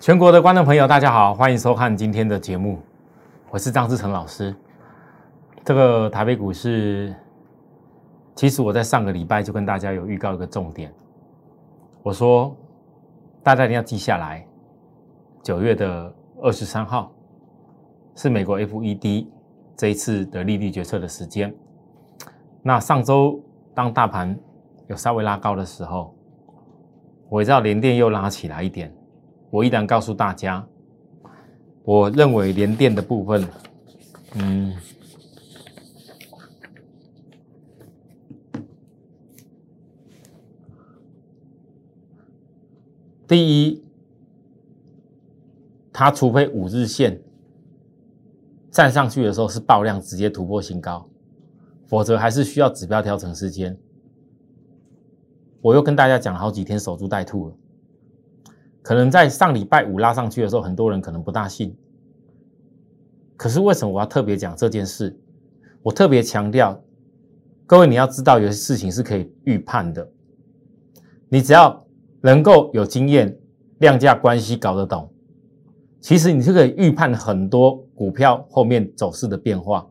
全国的观众朋友，大家好，欢迎收看今天的节目，我是张志成老师。这个台北股市，其实我在上个礼拜就跟大家有预告一个重点，我说大家一定要记下来，九月的二十三号是美国 FED 这一次的利率决策的时间。那上周当大盘有稍微拉高的时候，我知道连电又拉起来一点。我依然告诉大家，我认为联电的部分，嗯，第一，它除非五日线站上去的时候是爆量直接突破新高，否则还是需要指标调整时间。我又跟大家讲了好几天守株待兔了。可能在上礼拜五拉上去的时候，很多人可能不大信。可是为什么我要特别讲这件事？我特别强调，各位你要知道，有些事情是可以预判的。你只要能够有经验，量价关系搞得懂，其实你是可以预判很多股票后面走势的变化。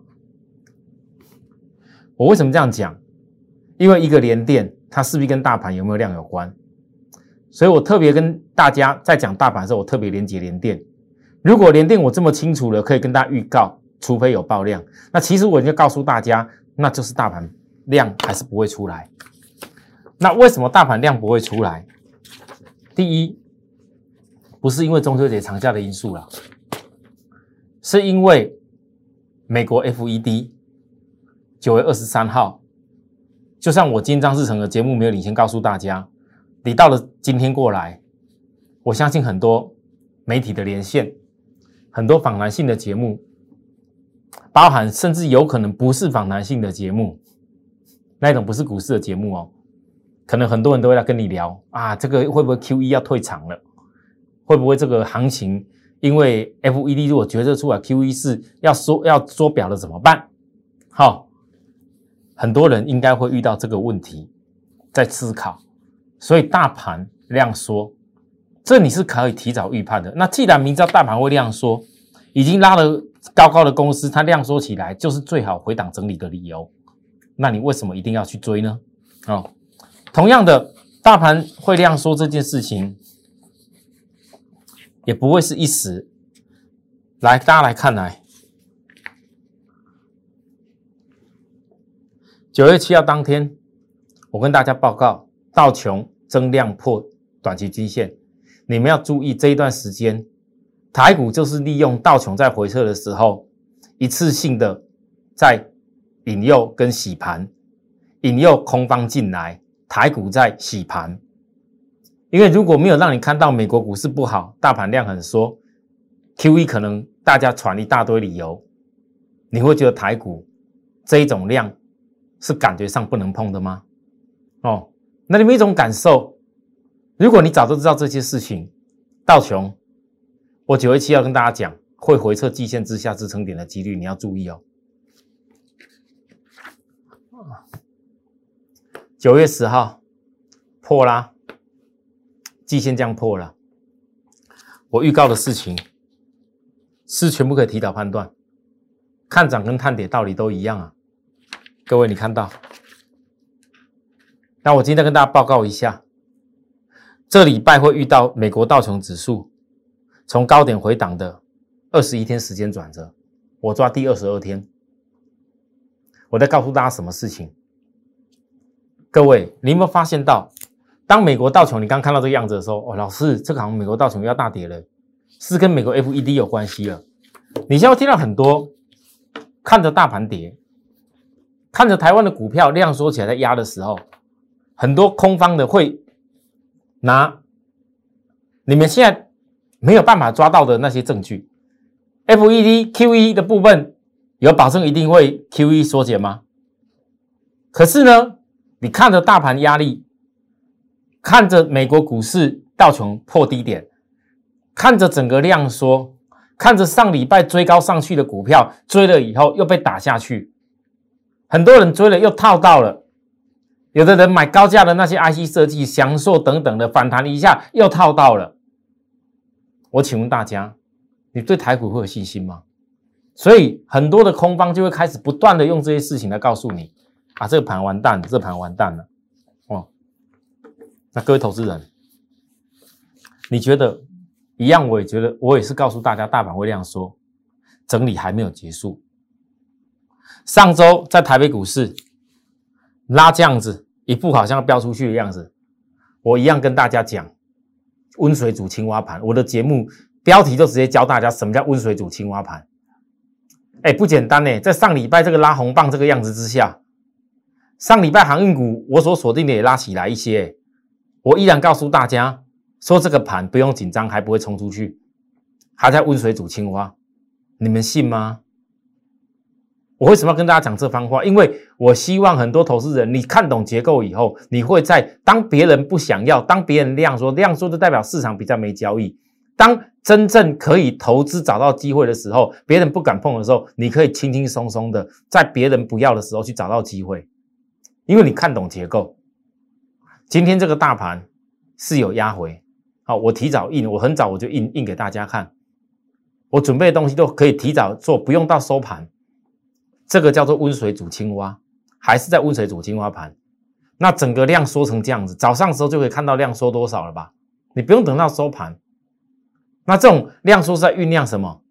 我为什么这样讲？因为一个连电，它势必跟大盘有没有量有关。所以我特别跟大家在讲大盘的时候，我特别连接连电。如果连电我这么清楚了，可以跟大家预告，除非有爆量，那其实我已经告诉大家，那就是大盘量还是不会出来。那为什么大盘量不会出来？第一，不是因为中秋节长假的因素了，是因为美国 FED 九月二十三号，就像我今天张志成的节目没有领先告诉大家。你到了今天过来，我相信很多媒体的连线，很多访谈性的节目，包含甚至有可能不是访谈性的节目，那种不是股市的节目哦，可能很多人都会来跟你聊啊，这个会不会 Q E 要退场了？会不会这个行情因为 F E D 如果决策出来 Q E 是要缩要缩表了怎么办？好，很多人应该会遇到这个问题，在思考。所以大盘量缩，这你是可以提早预判的。那既然明知道大盘会量缩，已经拉了高高的公司，它量缩起来就是最好回档整理的理由。那你为什么一定要去追呢？哦，同样的，大盘会量缩这件事情，也不会是一时。来，大家来看来，九月七号当天，我跟大家报告。道琼增量破短期均线，你们要注意这一段时间，台股就是利用道琼在回撤的时候，一次性的在引诱跟洗盘，引诱空方进来，台股在洗盘。因为如果没有让你看到美国股市不好，大盘量很缩，Q E 可能大家传一大堆理由，你会觉得台股这一种量是感觉上不能碰的吗？哦。那你们一种感受，如果你早就知道这些事情，道琼，我九月七要跟大家讲，会回测季线之下支撑点的几率，你要注意哦。九月十号破啦，季线降破了，我预告的事情是全部可以提早判断，看涨跟看跌道理都一样啊，各位你看到。那我今天跟大家报告一下，这礼拜会遇到美国道琼指数从高点回档的二十一天时间转折，我抓第二十二天。我在告诉大家什么事情？各位，你有没有发现到，当美国道琼你刚看到这个样子的时候，哦，老师，这个好像美国道琼要大跌了，是跟美国 FED 有关系了。你现在听到很多看着大盘跌，看着台湾的股票量缩起来在压的时候。很多空方的会拿你们现在没有办法抓到的那些证据，FED QE 的部分有保证一定会 QE 缩减吗？可是呢，你看着大盘压力，看着美国股市道琼破低点，看着整个量缩，看着上礼拜追高上去的股票追了以后又被打下去，很多人追了又套到了。有的人买高价的那些 IC 设计、享受等等的反弹一下又套到了，我请问大家，你对台股会有信心吗？所以很多的空方就会开始不断的用这些事情来告诉你，啊，这个盘完蛋，这盘完蛋了，哦。那各位投资人，你觉得一样？我也觉得，我也是告诉大家，大盘会这样说，整理还没有结束。上周在台北股市拉这样子，一副好像要飙出去的样子，我一样跟大家讲。温水煮青蛙盘，我的节目标题就直接教大家什么叫温水煮青蛙盘。哎，不简单呢，在上礼拜这个拉红棒这个样子之下，上礼拜航运股我所锁定的也拉起来一些，我依然告诉大家说这个盘不用紧张，还不会冲出去，还在温水煮青蛙，你们信吗？我为什么要跟大家讲这番话？因为我希望很多投资人，你看懂结构以后，你会在当别人不想要，当别人量缩，量缩就代表市场比较没交易。当真正可以投资找到机会的时候，别人不敢碰的时候，你可以轻轻松松的在别人不要的时候去找到机会，因为你看懂结构。今天这个大盘是有压回，好，我提早印，我很早我就印印给大家看，我准备的东西都可以提早做，不用到收盘。这个叫做温水煮青蛙，还是在温水煮青蛙盘？那整个量缩成这样子，早上时候就可以看到量缩多少了吧？你不用等到收盘。那这种量缩是在酝酿什么？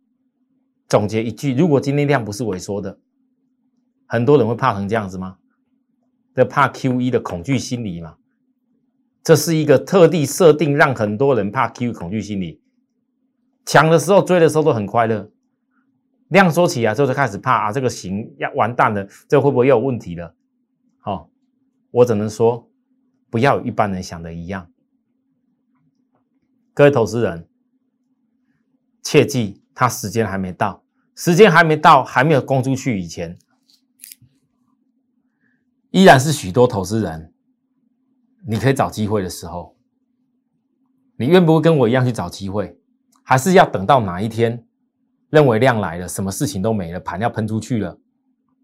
总结一句：如果今天量不是萎缩的，很多人会怕成这样子吗？这怕 Q E 的恐惧心理嘛？这是一个特地设定让很多人怕 Q 恐惧心理，抢的时候追的时候都很快乐。量缩起来之后就开始怕啊，这个行要完蛋了，这会不会又有问题了？好，我只能说，不要一般人想的一样。各位投资人，切记，他时间还没到，时间还没到，还没有供出去以前，依然是许多投资人，你可以找机会的时候，你愿不愿跟我一样去找机会，还是要等到哪一天？认为量来了，什么事情都没了，盘要喷出去了，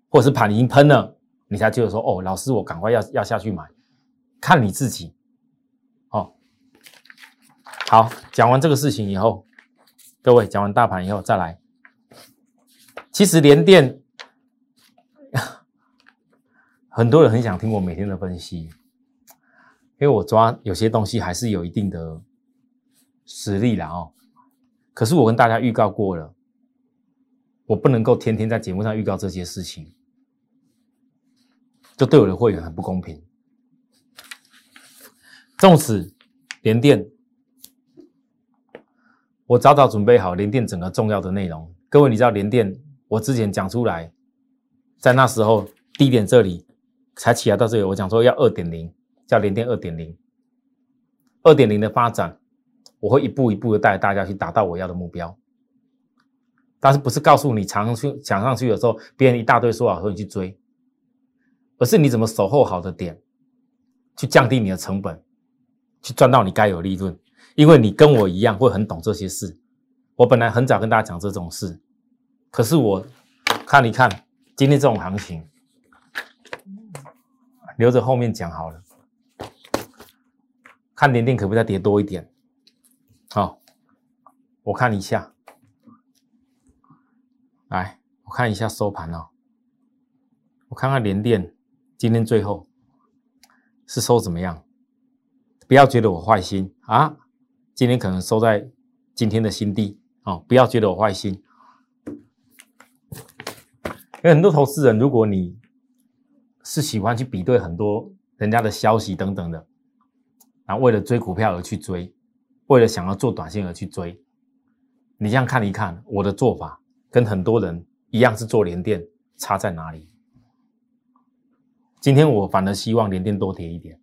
或者是盘已经喷了，你才觉得说：“哦，老师，我赶快要要下去买。”看你自己。哦，好，讲完这个事情以后，各位讲完大盘以后再来。其实连电，很多人很想听我每天的分析，因为我抓有些东西还是有一定的实力的哦。可是我跟大家预告过了。我不能够天天在节目上预告这些事情，这对我的会员很不公平。纵使连电，我早早准备好连电整个重要的内容。各位，你知道连电，我之前讲出来，在那时候低点这里才起来到这里，我讲说要二点零，叫连电二点零，二点零的发展，我会一步一步的带大家去达到我要的目标。但是不是告诉你抢上去抢上去的时候，别人一大堆说好，说你去追，而是你怎么守候好的点，去降低你的成本，去赚到你该有利润。因为你跟我一样会很懂这些事。我本来很早跟大家讲这种事，可是我看一看今天这种行情，留着后面讲好了。看点点可不可以再跌多一点？好，我看一下。来，我看一下收盘哦。我看看联电今天最后是收怎么样？不要觉得我坏心啊，今天可能收在今天的新低哦。不要觉得我坏心，因为很多投资人，如果你是喜欢去比对很多人家的消息等等的，然后为了追股票而去追，为了想要做短线而去追，你这样看一看我的做法。跟很多人一样是做连电，差在哪里？今天我反而希望连电多跌一点。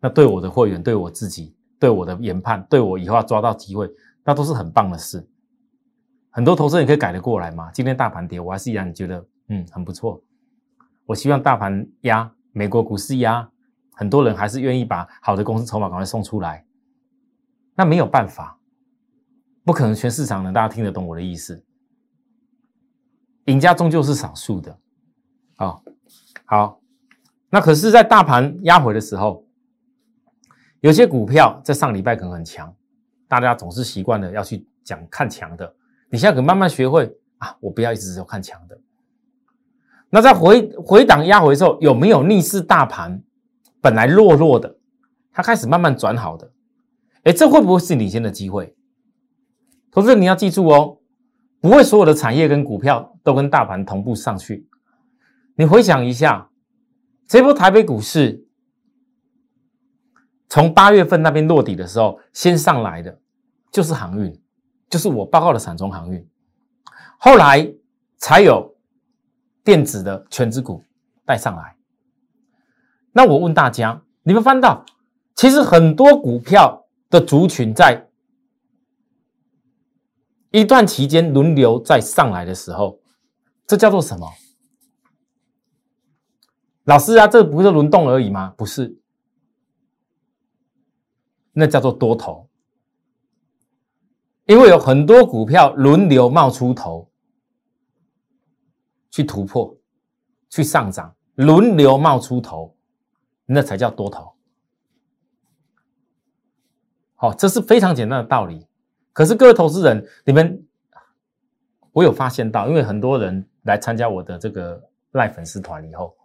那对我的会员、对我自己、对我的研判、对我以后要抓到机会，那都是很棒的事。很多投资人可以改得过来吗？今天大盘跌，我还是依然觉得嗯很不错。我希望大盘压，美国股市压，很多人还是愿意把好的公司筹码赶快送出来。那没有办法。不可能全市场的大家听得懂我的意思，赢家终究是少数的，好，好，那可是，在大盘压回的时候，有些股票在上礼拜可能很强，大家总是习惯了要去讲看强的，你现在可慢慢学会啊，我不要一直只有看强的。那在回回档压回之后，有没有逆势大盘本来弱弱的，它开始慢慢转好的？哎，这会不会是领先的机会？同志，你要记住哦，不会所有的产业跟股票都跟大盘同步上去。你回想一下，这波台北股市从八月份那边落底的时候，先上来的就是航运，就是我报告的散中航运，后来才有电子的全资股带上来。那我问大家，你们翻到，其实很多股票的族群在一段期间轮流再上来的时候，这叫做什么？老师啊，这不是轮动而已吗？不是，那叫做多头，因为有很多股票轮流冒出头，去突破，去上涨，轮流冒出头，那才叫多头。好，这是非常简单的道理。可是各位投资人，你们，我有发现到，因为很多人来参加我的这个赖粉丝团以后。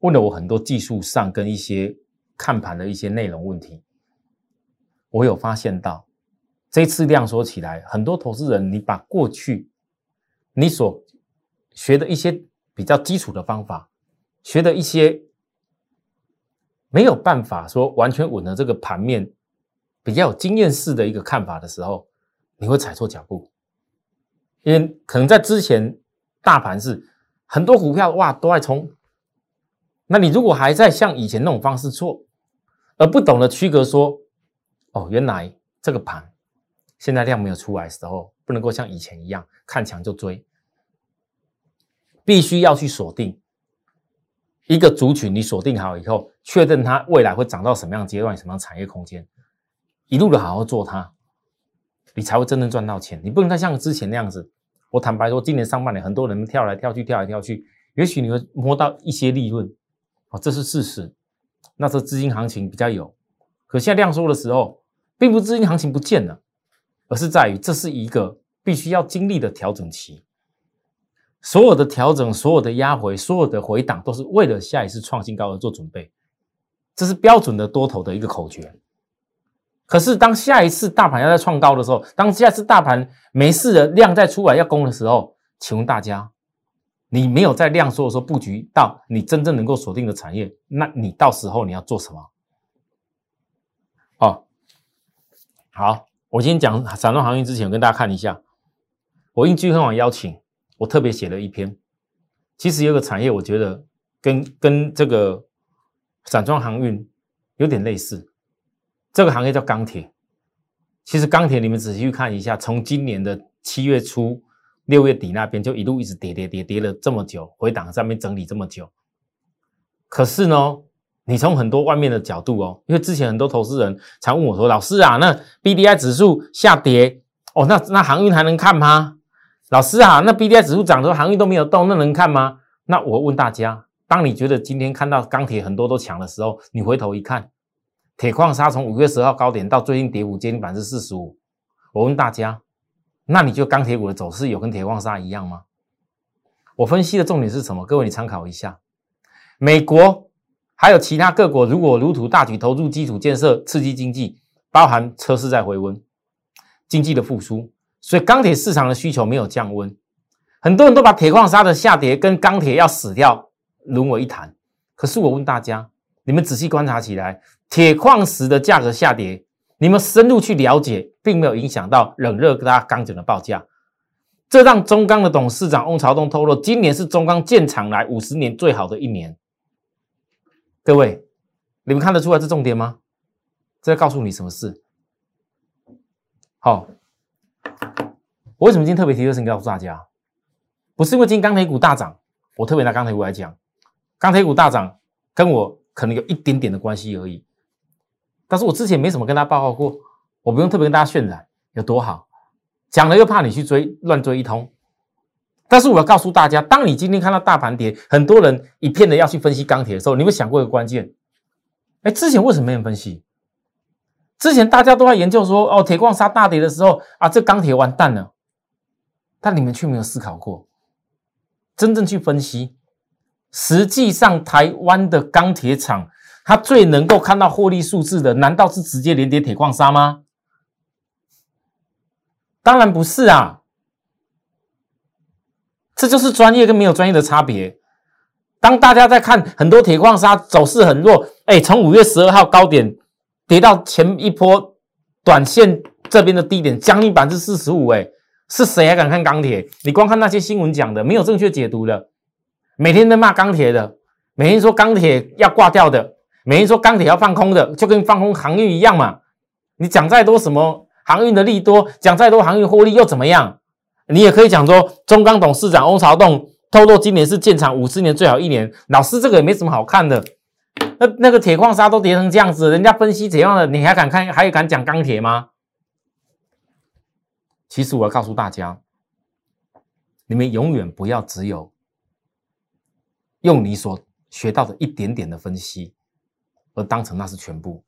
问了我很多技术上跟一些看盘的一些内容问题，我有发现到，这次量缩起来，很多投资人，你把过去你所学的一些比较基础的方法，学的一些没有办法说完全稳的这个盘面，比较有经验式的一个看法的时候，你会踩错脚步，因为可能在之前大盘是很多股票哇都在冲。那你如果还在像以前那种方式做，而不懂得区隔说，哦，原来这个盘现在量没有出来的时候，不能够像以前一样看强就追，必须要去锁定一个族群，你锁定好以后，确认它未来会涨到什么样阶段、什么样产业空间，一路的好好做它，你才会真正赚到钱。你不能再像之前那样子。我坦白说，今年上半年很多人跳来跳去、跳来跳去，也许你会摸到一些利润。哦，这是事实。那时候资金行情比较有，可现在量缩的时候，并不是资金行情不见了，而是在于这是一个必须要经历的调整期。所有的调整、所有的压回、所有的回档，都是为了下一次创新高而做准备。这是标准的多头的一个口诀。可是当下一次大盘要在创高的时候，当下一次大盘没事的量再出来要攻的时候，请问大家？你没有在量缩的时候布局到你真正能够锁定的产业，那你到时候你要做什么？哦，好，我今天讲散装航运之前，我跟大家看一下，我应聚亨网邀请，我特别写了一篇。其实有个产业，我觉得跟跟这个散装航运有点类似，这个行业叫钢铁。其实钢铁，你们仔细去看一下，从今年的七月初。六月底那边就一路一直跌跌跌跌了这么久，回档上面整理这么久。可是呢，你从很多外面的角度哦，因为之前很多投资人常问我说：“老师啊，那 B D I 指数下跌哦，那那航运还能看吗？”老师啊，那 B D I 指数涨的时候航运都没有动，那能看吗？那我问大家，当你觉得今天看到钢铁很多都强的时候，你回头一看，铁矿砂从五月十号高点到最近跌幅接近百分之四十五，我问大家。那你就钢铁股的走势有跟铁矿砂一样吗？我分析的重点是什么？各位你参考一下。美国还有其他各国，如果如图大举投入基础建设，刺激经济，包含车市在回温，经济的复苏，所以钢铁市场的需求没有降温。很多人都把铁矿砂的下跌跟钢铁要死掉沦为一谈。可是我问大家，你们仔细观察起来，铁矿石的价格下跌。你们深入去了解，并没有影响到冷热大钢卷的报价。这让中钢的董事长翁朝东透露，今年是中钢建厂来五十年最好的一年。各位，你们看得出来这重点吗？这告诉你什么事？好，我为什么今天特别提这事情告诉大家？不是因为今天钢铁股大涨，我特别拿钢铁股来讲，钢铁股大涨跟我可能有一点点的关系而已。但是我之前没怎么跟大家报告过，我不用特别跟大家渲染有多好，讲了又怕你去追乱追一通。但是我要告诉大家，当你今天看到大盘跌，很多人一片的要去分析钢铁的时候，你有没有想过一个关键？哎，之前为什么没人分析？之前大家都在研究说，哦，铁矿砂大跌的时候啊，这钢铁完蛋了，但你们却没有思考过，真正去分析，实际上台湾的钢铁厂，他最能够看到获利数字的，难道是直接连接铁矿砂吗？当然不是啊，这就是专业跟没有专业的差别。当大家在看很多铁矿砂走势很弱，哎，从五月十二号高点跌到前一波短线这边的低点，将近百分之四十五，哎，是谁还敢看钢铁？你光看那些新闻讲的，没有正确解读的，每天在骂钢铁的，每天说钢铁要挂掉的，每天说钢铁要放空的，就跟放空航运一样嘛。你讲再多什么航运的利多，讲再多航运获利又怎么样？你也可以讲说中钢董事长翁朝栋。透露今年是建厂五十年最好一年，老师这个也没什么好看的。那那个铁矿砂都跌成这样子，人家分析怎样的，你还敢看？还敢讲钢铁吗？其实我要告诉大家，你们永远不要只有用你所学到的一点点的分析，当成那是全部。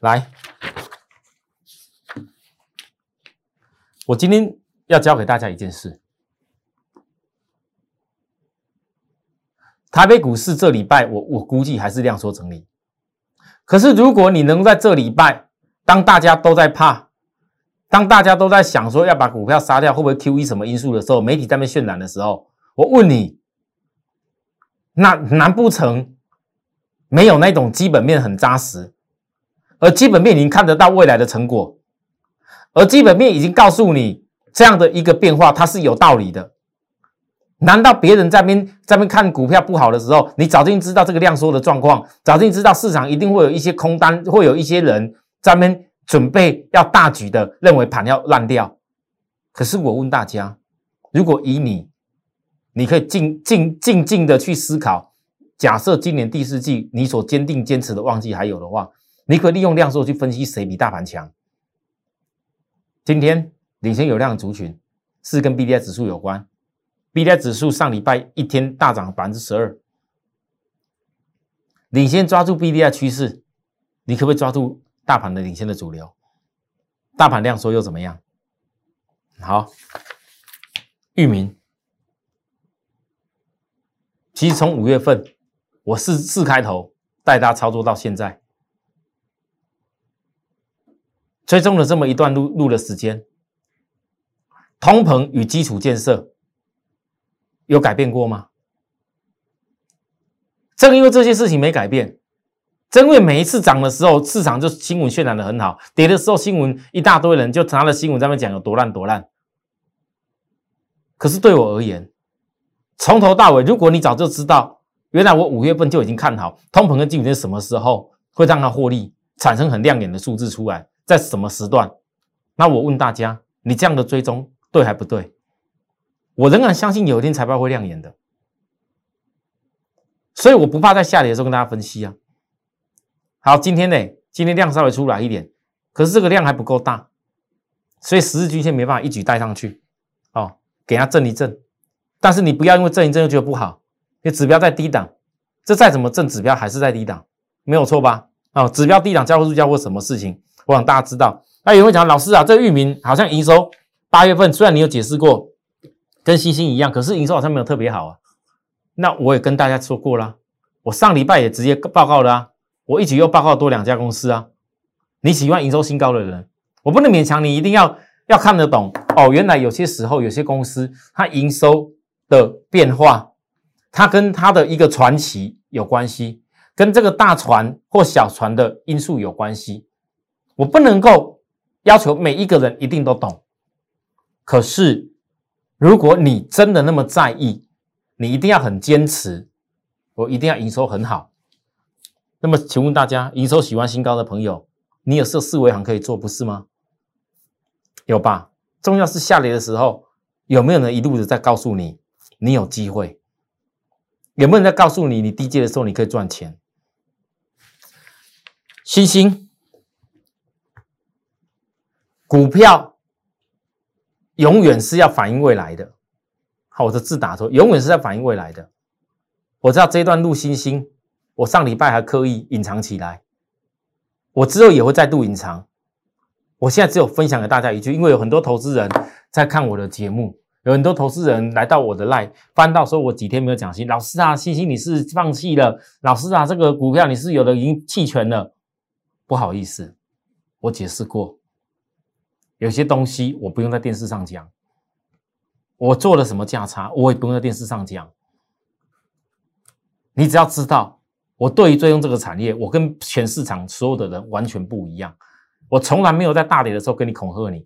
来，我今天。要教给大家一件事：台北股市这礼拜，我我估计还是量缩整理。可是，如果你能在这礼拜，当大家都在怕，当大家都在想说要把股票杀掉，会不会 Q E 什么因素的时候，媒体在那边渲染的时候，我问你，那难不成没有那种基本面很扎实，而基本面已经看得到未来的成果，而基本面已经告诉你？这样的一个变化，它是有道理的。难道别人在边在边看股票不好的时候，你早就知道这个量缩的状况，早就知道市场一定会有一些空单，会有一些人在边准备要大举的认为盘要烂掉？可是我问大家，如果以你，你可以静静静静的去思考，假设今年第四季你所坚定坚持的旺季还有的话，你可以利用量缩去分析谁比大盘强。今天。领先有量的族群是跟 B D I 指数有关，B D I 指数上礼拜一天大涨百分之十二，领先抓住 B D I 趋势，你可不可以抓住大盘的领先的主流？大盘量缩又怎么样？好，域名，其实从五月份我四四开头带大家操作到现在，追踪了这么一段路路的时间。通膨与基础建设有改变过吗？正因为这些事情没改变，正因为每一次涨的时候，市场就新闻渲染的很好；跌的时候，新闻一大堆人就拿了新闻在那讲有多烂多烂。可是对我而言，从头到尾，如果你早就知道，原来我五月份就已经看好通膨跟基础建设什么时候会让它获利产生很亮眼的数字出来，在什么时段？那我问大家，你这样的追踪？对还不对？我仍然相信有一天财报会亮眼的，所以我不怕在下跌的时候跟大家分析啊。好，今天呢，今天量稍微出来一点，可是这个量还不够大，所以十日均线没办法一举带上去，哦，给它震一震。但是你不要因为震一震就觉得不好，因为指标在低档，这再怎么震，指标还是在低档，没有错吧？哦，指标低档交互出交互什么事情？我想大家知道。那有人讲老师啊，这域名好像营收。八月份虽然你有解释过，跟星星一样，可是营收好像没有特别好啊。那我也跟大家说过了，我上礼拜也直接报告了啊，我一直又报告多两家公司啊。你喜欢营收新高的人，我不能勉强你一定要要看得懂哦。原来有些时候有些公司它营收的变化，它跟它的一个传奇有关系，跟这个大船或小船的因素有关系。我不能够要求每一个人一定都懂。可是，如果你真的那么在意，你一定要很坚持，我一定要营收很好。那么，请问大家，营收喜欢新高的朋友，你有设四维行可以做，不是吗？有吧？重要是下跌的时候，有没有人一路的在告诉你，你有机会？有没有人在告诉你，你低阶的时候你可以赚钱？星星股票。永远是要反映未来的，好，我的字打错，永远是在反映未来的。我知道这一段路星星我上礼拜还刻意隐藏起来，我之后也会再度隐藏。我现在只有分享给大家一句，因为有很多投资人在看我的节目，有很多投资人来到我的 line，翻到说我几天没有讲新，老师啊，星星你是放弃了，老师啊，这个股票你是有的已经弃权了，不好意思，我解释过，有些东西我不用在电视上讲，我做了什么价差，我也不用在电视上讲，你只要知道，我对于追踪这个产业，我跟全市场所有的人完全不一样。我从来没有在大跌的时候跟你恐吓你，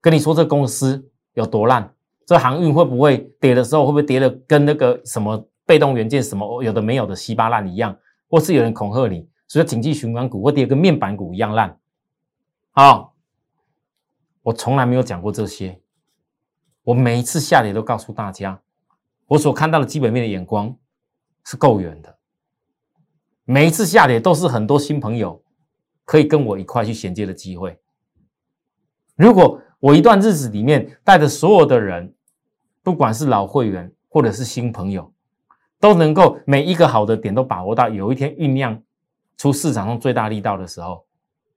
跟你说这公司有多烂，这航运会不会跌的时候会不会跌的跟那个什么被动元件什么有的没有的稀巴烂一样，或是有人恐吓你，所以经济循环股会跌跟面板股一样烂。好，我从来没有讲过这些，我每一次下跌都告诉大家，我所看到的基本面的眼光是够远的，每一次下跌都是很多新朋友。可以跟我一块去衔接的机会。如果我一段日子里面带着所有的人，不管是老会员或者是新朋友，都能够每一个好的点都把握到，有一天酝酿出市场上最大力道的时候，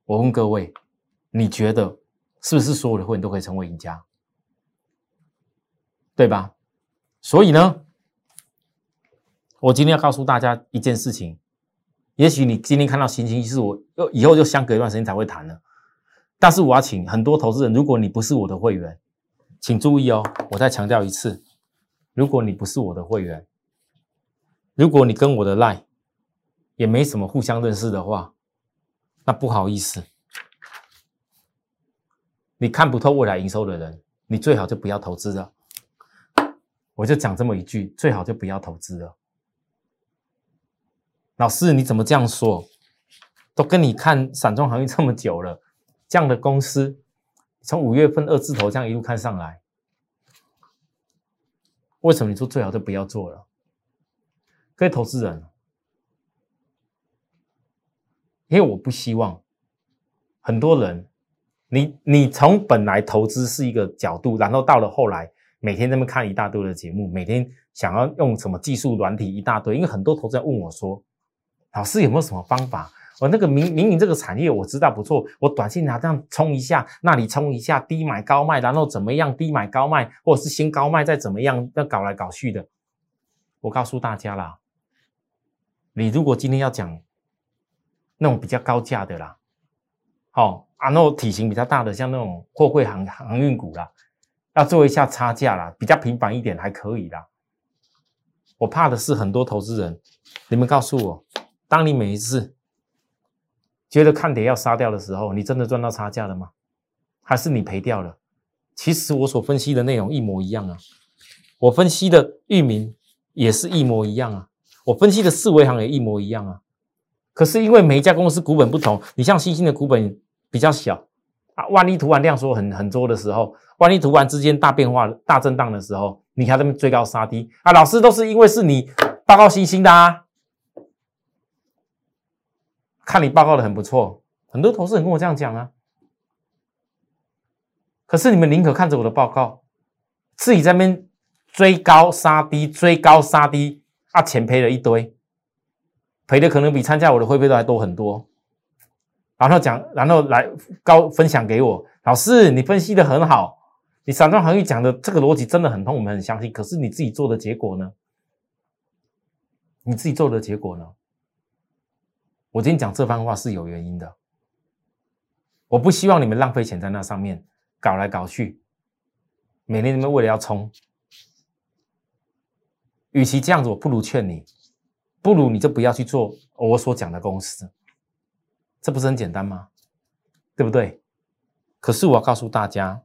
我问各位，你觉得是不是所有的会员都可以成为赢家？对吧？所以呢，我今天要告诉大家一件事情。也许你今天看到星星是我又以后就相隔一段时间才会谈了。但是我要请很多投资人，如果你不是我的会员，请注意哦，我再强调一次，如果你不是我的会员，如果你跟我的 line 也没什么互相认识的话，那不好意思，你看不透未来营收的人，你最好就不要投资了。我就讲这么一句，最好就不要投资了。老师，你怎么这样说？都跟你看散装行业这么久了，这样的公司，从五月份二字头这样一路看上来，为什么你说最好就不要做了？各位投资人，因为我不希望很多人，你你从本来投资是一个角度，然后到了后来，每天那么看一大堆的节目，每天想要用什么技术软体一大堆，因为很多投资人问我说。老师有没有什么方法？我那个明明明这个产业我知道不错，我短信拿这样冲一下，那里冲一下，低买高卖，然后怎么样？低买高卖，或者是先高卖再怎么样？要搞来搞去的。我告诉大家啦，你如果今天要讲那种比较高价的啦，好啊，那种体型比较大的，像那种货柜航航运股啦，要做一下差价啦，比较平凡一点还可以啦。我怕的是很多投资人，你们告诉我。当你每一次觉得看跌要杀掉的时候，你真的赚到差价了吗？还是你赔掉了？其实我所分析的内容一模一样啊，我分析的域名也是一模一样啊，我分析的四维行也一模一样啊。可是因为每一家公司股本不同，你像新兴的股本比较小啊，万一突然量缩很很多的时候，万一突然之间大变化、大震荡的时候，你看他们追高杀低啊，老师都是因为是你报告新兴的啊。看你报告的很不错，很多同事很跟我这样讲啊。可是你们宁可看着我的报告，自己在那边追高杀低，追高杀低，啊，钱赔了一堆，赔的可能比参加我的会费都还多很多。然后讲，然后来高分享给我，老师你分析的很好，你散装行业讲的这个逻辑真的很通，我们很相信。可是你自己做的结果呢？你自己做的结果呢？我今天讲这番话是有原因的，我不希望你们浪费钱在那上面搞来搞去，每天你们为了要冲，与其这样子，我不如劝你，不如你就不要去做我所讲的公司，这不是很简单吗？对不对？可是我要告诉大家，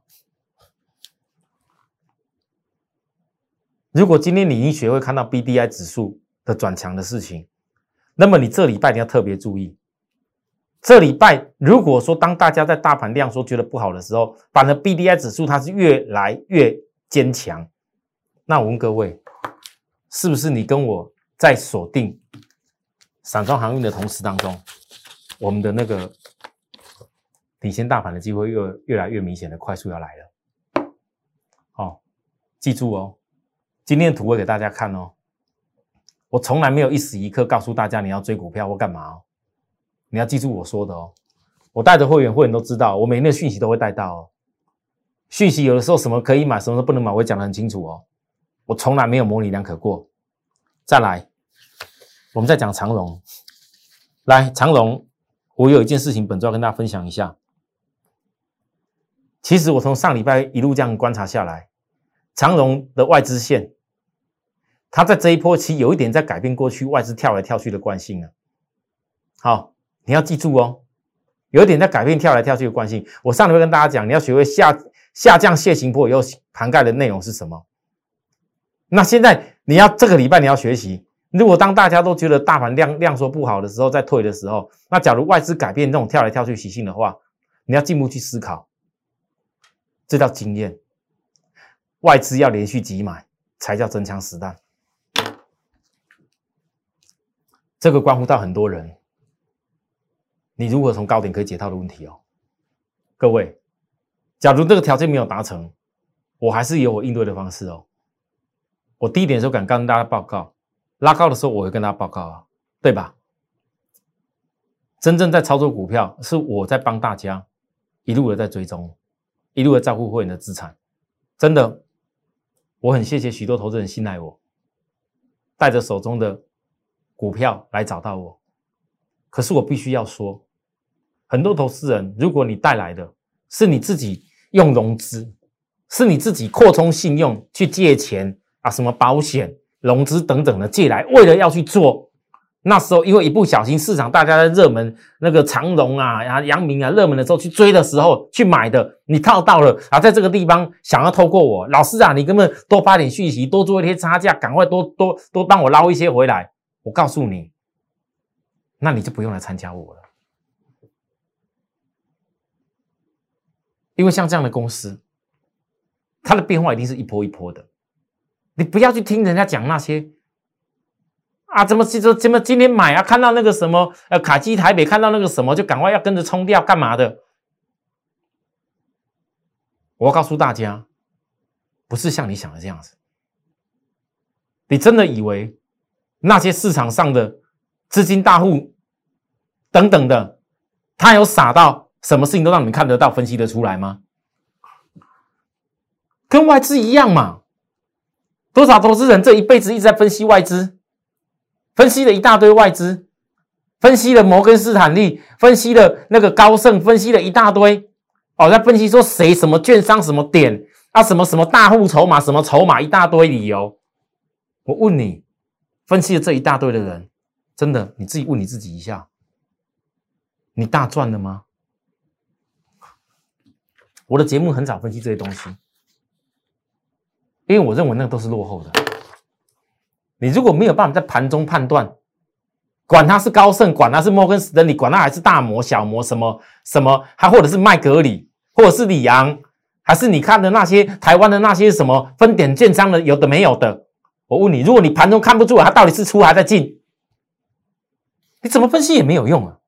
如果今天你已经学会看到 B D I 指数的转强的事情。那么你这礼拜你要特别注意，这礼拜如果说当大家在大盘量说觉得不好的时候，反而 B D I 指数它是越来越坚强，那我问各位，是不是你跟我在锁定散装航运的同时当中，我们的那个领先大盘的机会越越来越明显的快速要来了？好，记住哦，今天图会给大家看哦。我从来没有一时一刻告诉大家你要追股票或干嘛哦。你要记住我说的哦。我带着会员，会员都知道，我每天的讯息都会带到哦。讯息有的时候什么可以买，什么时候不能买，我讲得很清楚哦。我从来没有模棱两可过。再来，我们再讲长荣。来，长荣，我有一件事情本周要跟大家分享一下。其实我从上礼拜一路这样观察下来，长荣的外资线，它在这一波期有一点在改变过去外资跳来跳去的惯性了。好，你要记住哦。有一点在改变跳来跳去的惯性。我上礼拜跟大家讲，你要学会下下降楔形波以后涵盖的内容是什么。那现在你要这个礼拜你要学习，如果当大家都觉得大盘量量缩不好的时候，在退的时候，那假如外资改变这种跳来跳去习性的话，你要进一步去思考，这叫经验。外资要连续急买才叫真枪实弹，这个关乎到很多人。你如何从高点可以解套的问题哦，各位，假如这个条件没有达成，我还是有我应对的方式哦。我低点的时候敢跟大家报告，拉高的时候我会跟大家报告啊，对吧？真正在操作股票是我在帮大家一路的在追踪，一路的照顾会员的资产，真的，我很谢谢许多投资人信赖我，带着手中的股票来找到我。可是我必须要说，很多投资人，如果你带来的是你自己用融资，是你自己扩充信用去借钱啊，什么保险、融资等等的借来，为了要去做，那时候因为一不小心市场大家在热门那个长荣啊、啊阳明啊热门的时候去追的时候去买的，你套到了啊，在这个地方想要透过我老师啊，你根本多发点讯息，多做一些差价，赶快多多多帮我捞一些回来，我告诉你。那你就不用来参加我了，因为像这样的公司，它的变化一定是一波一波的。你不要去听人家讲那些啊，怎么怎么怎么今天买啊，看到那个什么呃卡基台北看到那个什么就赶快要跟着冲掉干嘛的？我要告诉大家，不是像你想的这样子。你真的以为那些市场上的资金大户？等等的，他有傻到什么事情都让你们看得到、分析得出来吗？跟外资一样嘛？多少投资人这一辈子一直在分析外资，分析了一大堆外资，分析了摩根斯坦利，分析了那个高盛，分析了一大堆哦，在分析说谁什么券商什么点啊，什么什么大户筹码，什么筹码一大堆理由。我问你，分析了这一大堆的人，真的你自己问你自己一下。你大赚了吗？我的节目很少分析这些东西，因为我认为那都是落后的。你如果没有办法在盘中判断，管它是高盛，管它是摩根士丹利，管它还是大摩、小摩什么什么，还或者是麦格里，或者是里昂，还是你看的那些台湾的那些什么分点券商的，有的没有的。我问你，如果你盘中看不出它到底是出还是进，你怎么分析也没有用啊。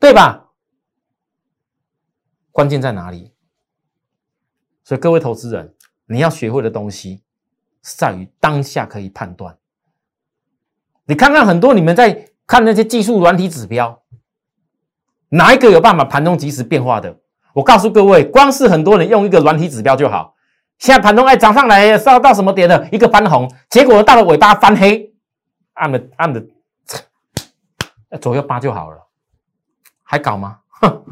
对吧？关键在哪里？所以各位投资人，你要学会的东西是在于当下可以判断。你看看很多你们在看那些技术软体指标，哪一个有办法盘中及时变化的？我告诉各位，光是很多人用一个软体指标就好。现在盘中哎涨上来，到到什么点了？一个翻红，结果到了尾巴翻黑，按的按的左右八就好了。还搞吗？哼！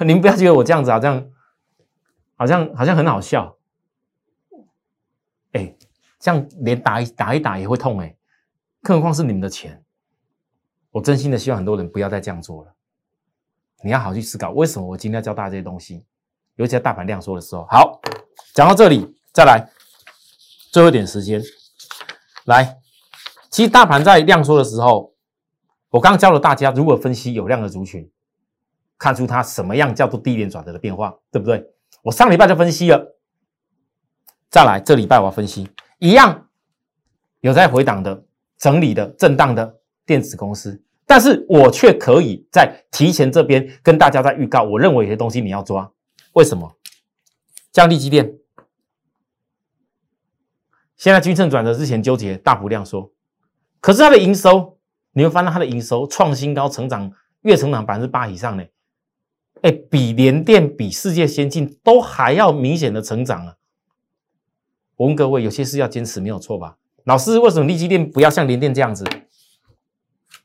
你们不要觉得我这样子好像好像好像很好笑。哎，这样连打一打一打也会痛哎，更何况是你们的钱。我真心的希望很多人不要再这样做了。你要好去思考，为什么我今天要教大家这些东西？尤其在大盘量缩的时候。好，讲到这里，再来最后一点时间，来，其实大盘在量缩的时候。我刚教了大家如何分析有量的族群，看出它什么样叫做低点转折的变化，对不对？我上礼拜就分析了，再来这礼拜我要分析一样有在回档的、整理的、震荡的电子公司，但是我却可以在提前这边跟大家在预告，我认为有些东西你要抓，为什么？降低基电，现在均线转折之前纠结大幅量缩，可是它的营收，你会发现它的营收创新高，成长月成长百分之八以上呢。哎，比联电、比世界先进都还要明显的成长啊！我问各位，有些事要坚持，没有错吧？老师，为什么利基电不要像联电这样子？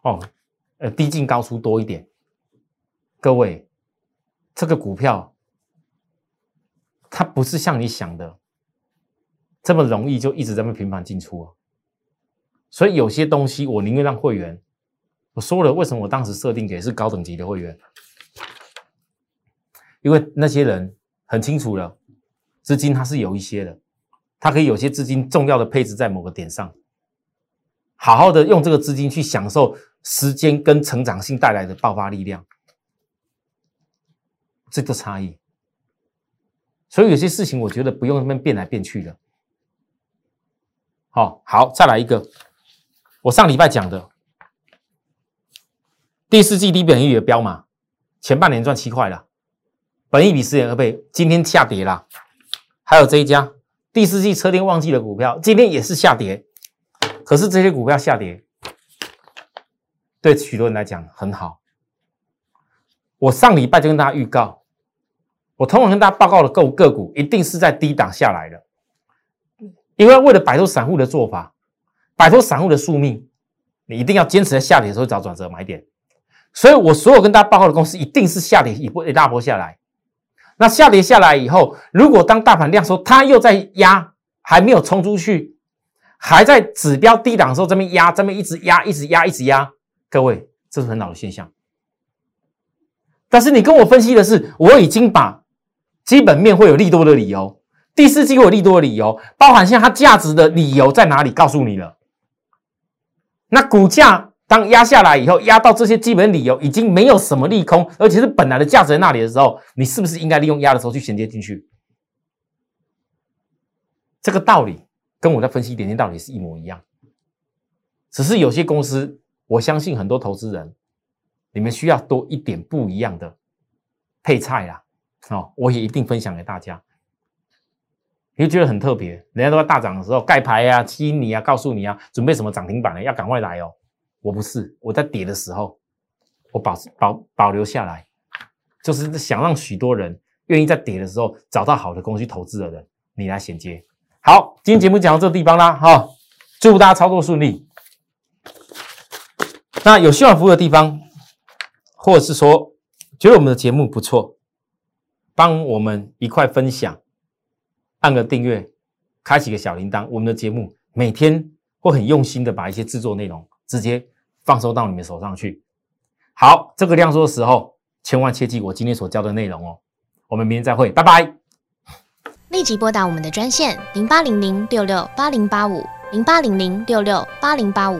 哦，呃，低进高出多一点。各位，这个股票它不是像你想的这么容易就一直在那频繁进出啊。所以有些东西我宁愿让会员，我说了，为什么我当时设定给是高等级的会员？因为那些人很清楚了，资金它是有一些的，它可以有些资金重要的配置在某个点上，好好的用这个资金去享受时间跟成长性带来的爆发力量，这个差异。所以有些事情我觉得不用那么变来变去的。好，好，再来一个，我上礼拜讲的第四季低本益的标嘛，前半年赚七块了。本益比四点二倍，今天下跌了。还有这一家第四季车店旺季的股票，今天也是下跌。可是这些股票下跌，对许多人来讲很好。我上礼拜就跟大家预告，我通常跟大家报告的个个股，一定是在低档下来的，因为为了摆脱散户的做法，摆脱散户的宿命，你一定要坚持在下跌的时候找转折买点。所以我所有跟大家报告的公司，一定是下跌一波一大波下来。那下跌下来以后，如果当大盘量缩，它又在压，还没有冲出去，还在指标低档的时候，这边压，这边一直压，一直压，一直压，各位，这是很老的现象。但是你跟我分析的是，我已经把基本面会有利多的理由，第四季会有利多的理由，包含现在它价值的理由在哪里，告诉你了。那股价。当压下来以后，压到这些基本理由已经没有什么利空，而且是本来的价值在那里的时候，你是不是应该利用压的时候去衔接进去？这个道理跟我在分析点点道理是一模一样，只是有些公司，我相信很多投资人，你们需要多一点不一样的配菜啦。哦，我也一定分享给大家，你会觉得很特别。人家都在大涨的时候盖牌啊、吸引你啊、告诉你啊，准备什么涨停板了，要赶快来哦。我不是我在跌的时候，我保保保留下来，就是想让许多人愿意在跌的时候找到好的公司投资的人，你来衔接。好，今天节目讲到这个地方啦，哈，祝大家操作顺利。那有需要服务的地方，或者是说觉得我们的节目不错，帮我们一块分享，按个订阅，开启个小铃铛，我们的节目每天会很用心的把一些制作内容直接。放收到你们手上去。好，这个量缩的时候，千万切记我今天所教的内容哦。我们明天再会，拜拜。立即拨打我们的专线零八零零六六八零八五零八零零六六八零八五